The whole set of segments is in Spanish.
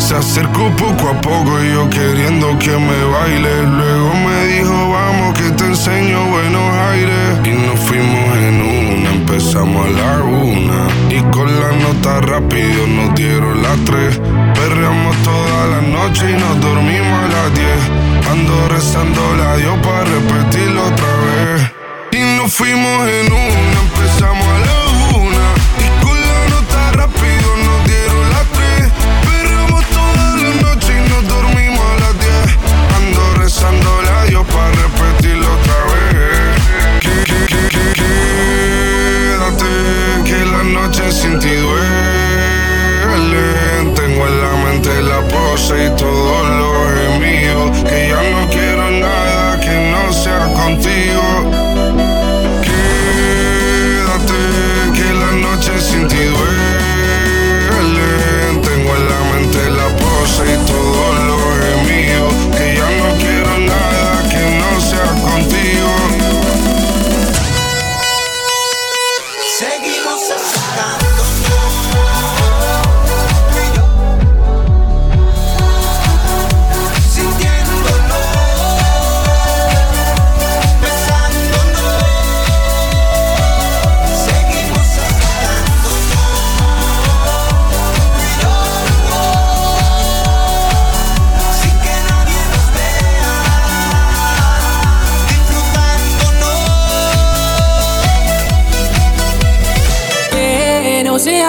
Se acercó poco a poco y yo queriendo que me baile. Luego me dijo, vamos que te enseño buenos aires. y nos fuimos en una. Empezamos a la una y con la nota rápido nos dieron las tres. Perreamos toda la noche y nos dormimos a las diez. Ando rezando la Dios para repetirlo otra vez. Y nos fuimos en una, empezamos Ando rezando la para repetirlo otra vez. Quédate, que la noche sin ti duele. Tengo en la mente la pose y todos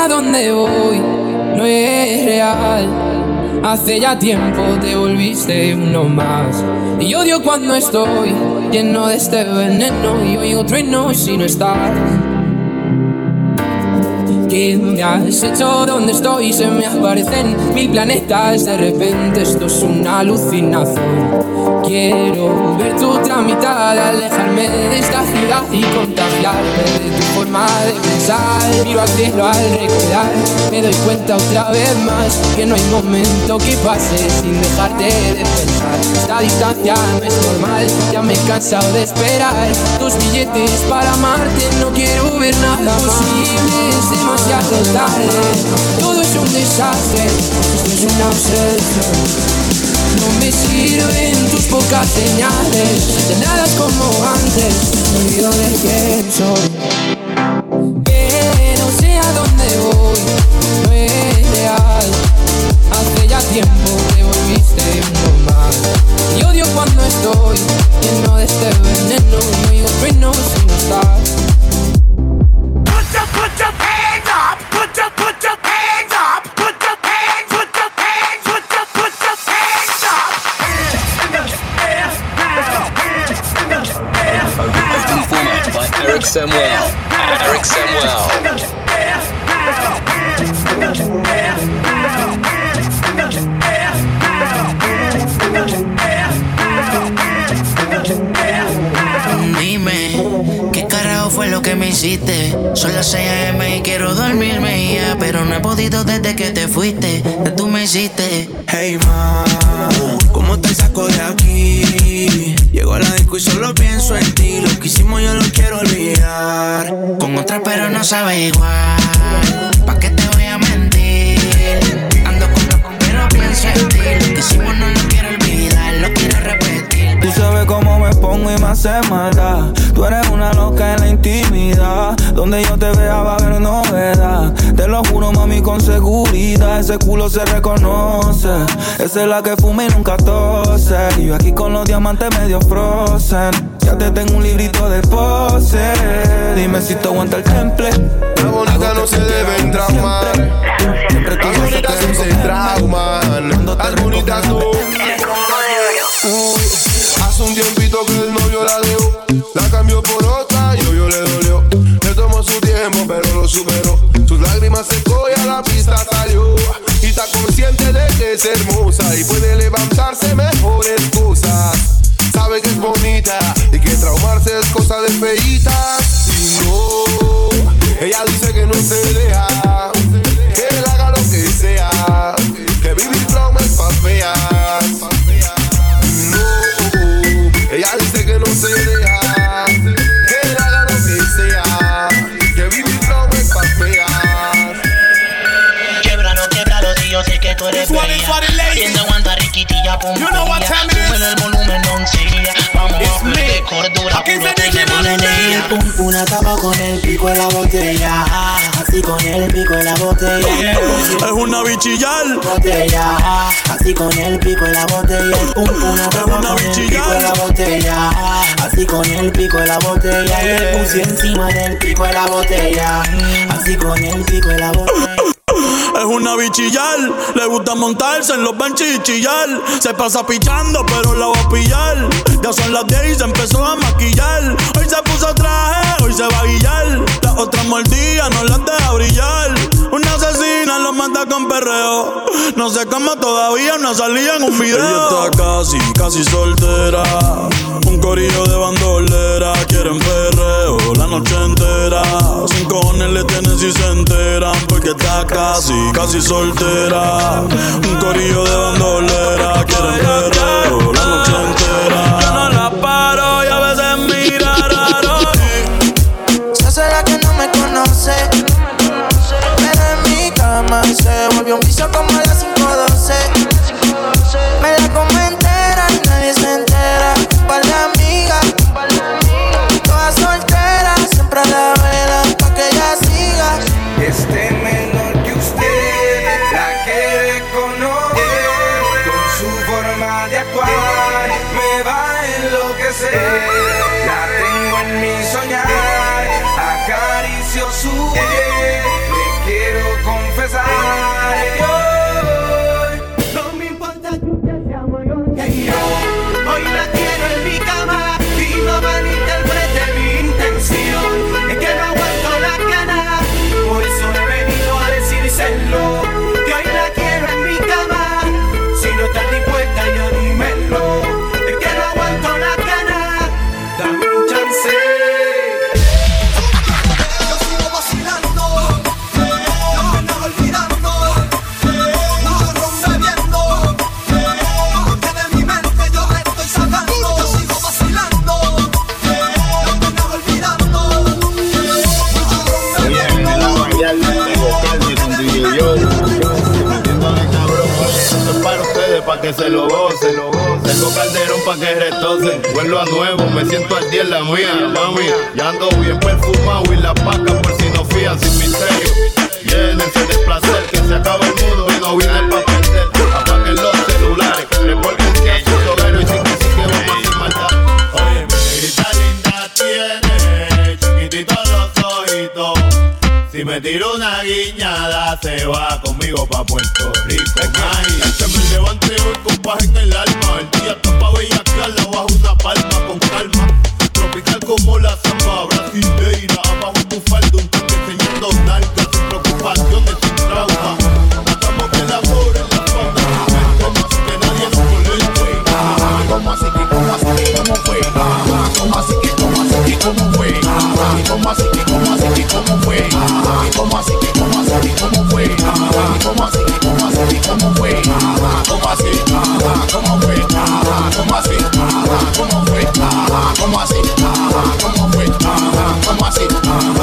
a dónde voy, no es real. Hace ya tiempo te volviste uno más. Y odio cuando estoy lleno de este veneno y oigo trueno si no estás. ¿Qué me has hecho? ¿Dónde estoy? Se me aparecen mil planetas. De repente esto es una alucinación. Quiero ver tu otra mitad, alejarme de esta ciudad y contagiarme de tu forma de pensar. Miro al cielo al recordar, me doy cuenta otra vez más que no hay momento que pase sin dejarte de pensar. Esta distancia no es normal, ya me he cansado de esperar tus billetes para amarte. No quiero ver nada posible, es demasiado tarde. Todo es un desastre, esto es una obsesión. No me sirven tus pocas señales. De nada es como antes Me olvido de quién soy. Que no sé a dónde voy No es real. Hace ya tiempo que volviste más Y odio cuando estoy Lleno de este veneno. Y oigo truenos si no estás. Put your, put Eric Samuel. Hiciste? Son las 6 a.m. y quiero dormirme ya Pero no he podido desde que te fuiste Que tú me hiciste Hey ma, ¿cómo te saco de aquí? Llego a la disco y solo pienso en ti. Lo que hicimos yo lo quiero olvidar. Con otra pero no sabe igual ¿Pa' qué te voy a mentir? Ando con loco pero pienso en ti cómo me pongo y me hace maldad. Tú eres una loca en la intimidad. Donde yo te vea va a haber novedad. Te lo juro, mami, con seguridad. Ese culo se reconoce. Esa es la que fuma y nunca tose. Y yo aquí con los diamantes medio frozen. Ya te tengo un librito de pose. Dime si te aguanta el temple. La bonita no se deben traumar. Siempre tú Las bonitas no se trauman. Las bonitas no. Un tiempito que el novio la dejó. La cambió por otra y obvio le dolió. Le tomó su tiempo, pero lo superó. Sus lágrimas secó y a la pista salió. Y está consciente de que es hermosa y puede levantarse mejores cosas. Sabe que es bonita y que traumarse es cosa de feitas. Con el pico de la botella. Así con el pico de la botella. Es una bichillar. Botella. Así con el pico de la botella. Una tapa una con el bichillar. pico de la botella. Así con el pico de la botella. Y el pussy encima del pico de la botella. Así con el pico de la botella. Es una bichillar, le gusta montarse en los benches y chillar. Se pasa pichando, pero la va a pillar. Ya son las 10 y se empezó a maquillar. Hoy se puso traje, hoy se va a guillar. Las otras mordidas no las deja brillar. Una asesina lo mata con perreo. No sé cómo todavía no salía en un video. Ella está casi, casi soltera. Un corillo de bandolera. Quieren perreo la noche entera. Sin cojones le tienen si se enteran. Porque está casi, casi soltera. Un corillo de bandolera. Quieren perreo la noche entera. Yo no la paro y a veces mira raro. Se hace la que no me conoce. Pero en mi cama se volvió un vicio como a las 5.12. que. Vuelvo a nuevo, me siento al día en la mía, mami. Ya ando bien perfumado y la paca por si no fían sin misterio. Llénense de placer, que se acaba el mundo y no viene para perder. Apaguen los celulares, repórtense a sus hogares y sí que sí que vamos a maldad. Oye, mi negrita linda tiene chiquititos los ojitos. Si me tiro una guiñada, se va conmigo pa' Puerto Rico. Que levante hoy con paz en el alma. El día está pa' bellaquearla bajo una palma con calma. Tropical como la zamba brasileira. Abajo tu falda, un toque enseñando nalgas sin preocupaciones, sin trauma. Hagamos que el amor en la fauna. Como así que nadie nos moleste. Como así que, como así que, como fue. Como así que, como así que, como fue. Como así que, como así que, como fue. Como así que, como así que, como fue. Como así como fue. Como así, como fue. Como así, como fue. Como así, como fue. Como así, como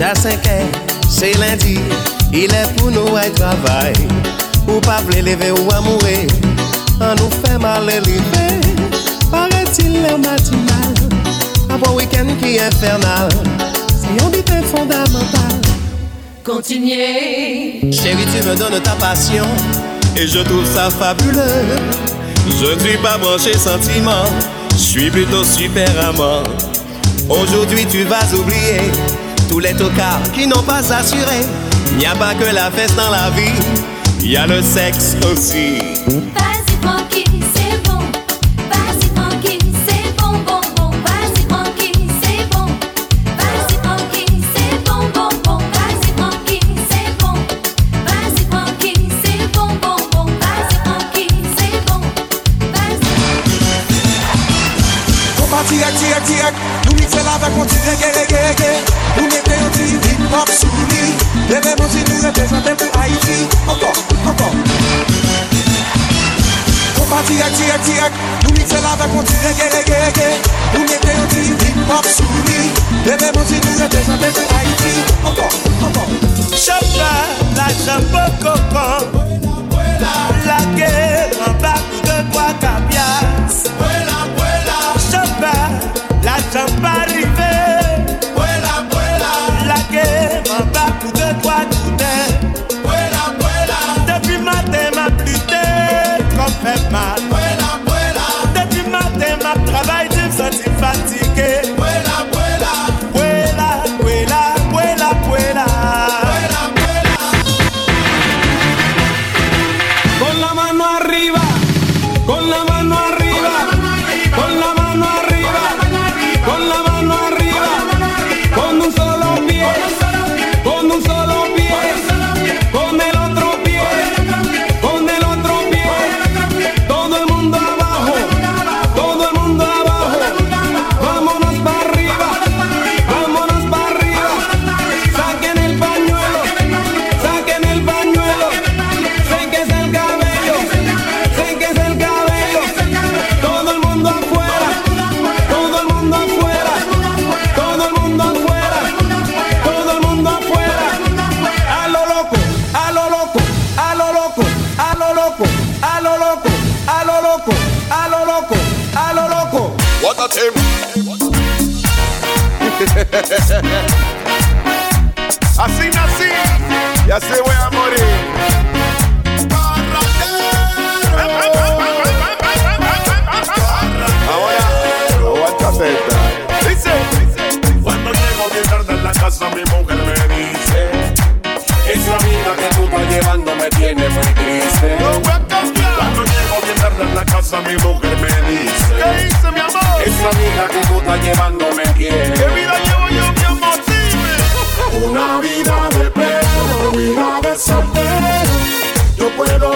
J'ai 5 heures, c'est lundi, il est pour nous à travail. Ou pas lever ou à mourir, on nous fait mal lever. Paraît-il le matinal, un bon week-end qui est infernal. C'est un but fondamental. Continuez. Chérie, tu me donnes ta passion et je trouve ça fabuleux. Je ne suis pas branché sentiment, je suis plutôt super amant. Aujourd'hui, tu vas oublier tous les tocards qui n'ont pas assuré. Il n'y a pas que la fête dans la vie, il y a le sexe aussi. direk direk Nou mikse la vek konti rege rege rege Nou mette yon ti hip hop sou li Deme monsi nou rete sa dete Haiti Ankon, ankon Chapa la jambo kokon La guerre en bas de bois caviar. Así nací y así voy a morir. Ahora, lo Dice, cuando llego bien tarde en la casa, mi mujer me dice: Esa vida que tú estás llevando me tiene muy triste. Cuando llego bien tarde en la casa, mi mujer me dice: ¿Qué hice, mi amor? Esa vida que tú estás llevando puedo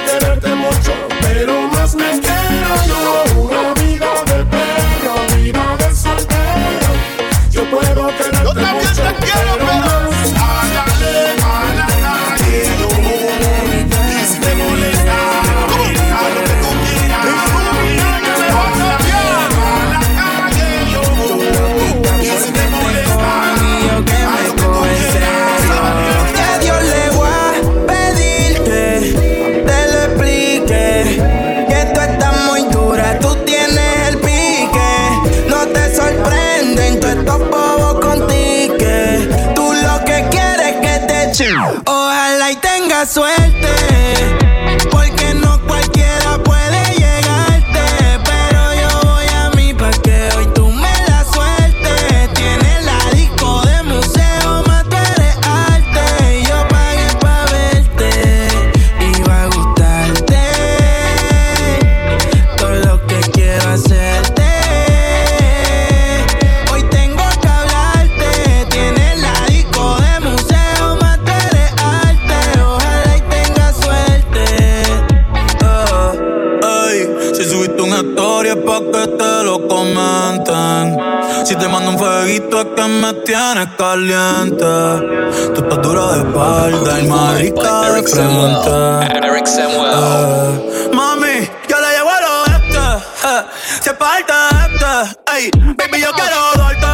suerte. Te mando un fueguito es que me tienes caliente. Tú estás dura de espalda y marica de frente. Eric Samuel. Eh, mami, yo le llevo a lo este. Eh, se parte este. Ey, baby, yo quiero darte.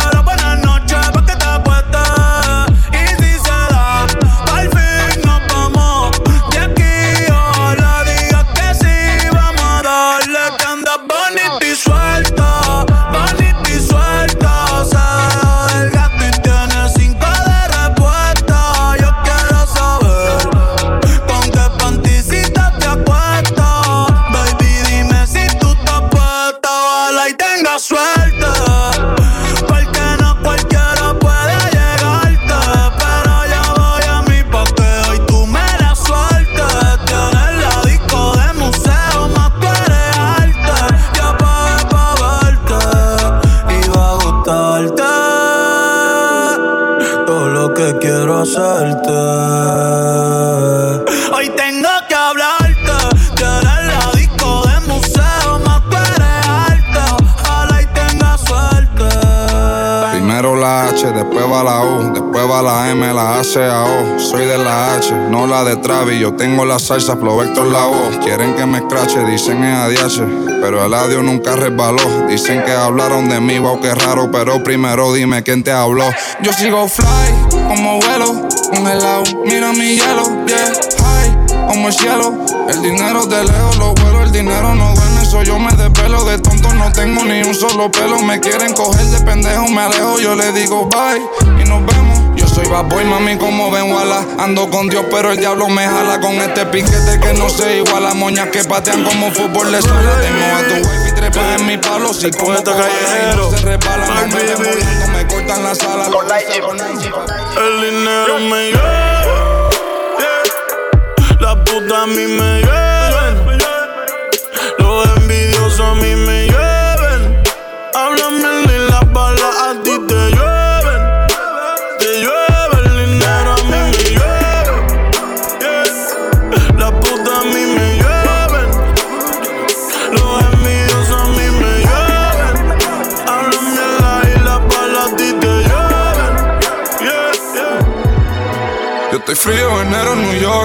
La de Travis. Yo tengo la salsa, Flow Vector la voz. Quieren que me escrache, dicen es ADH. Pero el audio nunca resbaló. Dicen que hablaron de mí, wow, qué raro. Pero primero dime quién te habló. Yo sigo fly, como vuelo, congelado. Mira mi hielo, yeah, high, como el cielo. El dinero de lejos, lo vuelo, el dinero no duerme. Soy yo me despelo, de tonto no tengo ni un solo pelo. Me quieren coger de pendejo, me alejo. Yo le digo bye y nos vemos. Soy bad boy, mami, como ven Walla. Ando con Dios, pero el diablo me jala con este piquete que no se iguala. Moñas que patean como fútbol de sala. Tengo a tu wife y trepas en mi palo. Si como callejero se resbalan, no me demorando, me cortan la sala. El dinero me lleva, la puta a mí me llevan, los envidiosos a mí me.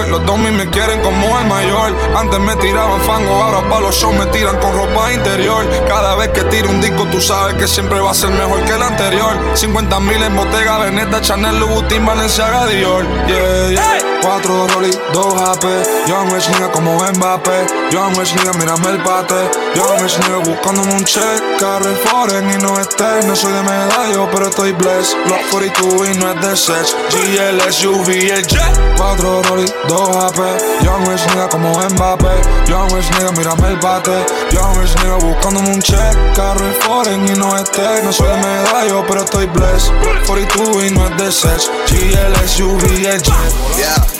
Los domis me quieren como el mayor. Antes me tiraban fango, ahora pa' los shows me tiran con ropa interior. Cada vez que tiro un disco, tú sabes que siempre va a ser mejor que el anterior. 50 mil en Bottega, Veneta, Chanel, Louboutin, Balenciaga, Dior. Yeah. Cuatro Rolly, dos AP. Young Rich nigga como Mbappé. Young Rich nigga, mírame el bate. Young Rich nigga buscándome un check. Carre foreign y no estés. No soy de medallo, pero estoy blessed. Block 42 y no es de sex. GL, SUV, el jet. Cuatro Rolly, dos AP. Young Rich nigga como Mbappé. Young Rich nigga, mírame el bate. Young Rich nigga buscándome un check. Carre foreign y no estés. No soy de medallo, pero estoy blessed. Block 42 y no es de sex. GL, SUV, el jet. Yeah.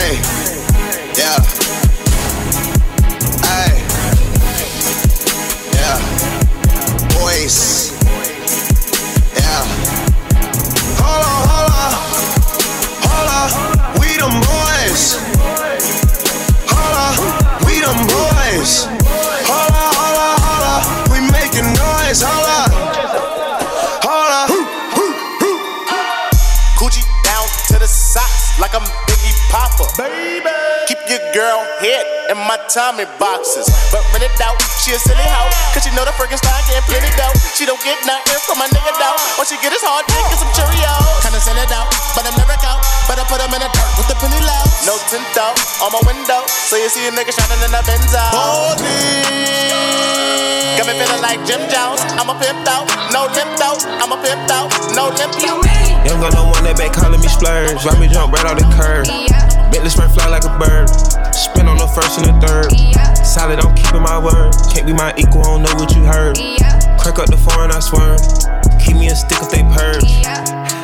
Hey, yeah. Hey, yeah. Boys, Yeah. Holla, holla, holla. We boys. Holla, we boys. Girl head in my Tommy boxes. But rent it out, she a silly hoe. Cause she know the Frankenstein getting plenty dough. She don't get nothing from my nigga though. All she get is hard dick and some Cheerios. Kinda send it out, but I'm never out. Better put them in the dirt with the penny low. No tint out on my window. So you see a nigga shining in the Benzo. Got me feeling like Jim Jones. I'm a pimp out, no limp out. I'm a pimp out, no limp out. Young got no one that back calling me splurge. Ride me jump right out the curb. Bentley spring fly like a bird. Spin on the first and the third. Solid, I'm keeping my word. Can't be my equal, I don't know what you heard. Crack up the foreign, I swear. Keep me a stick if they purge.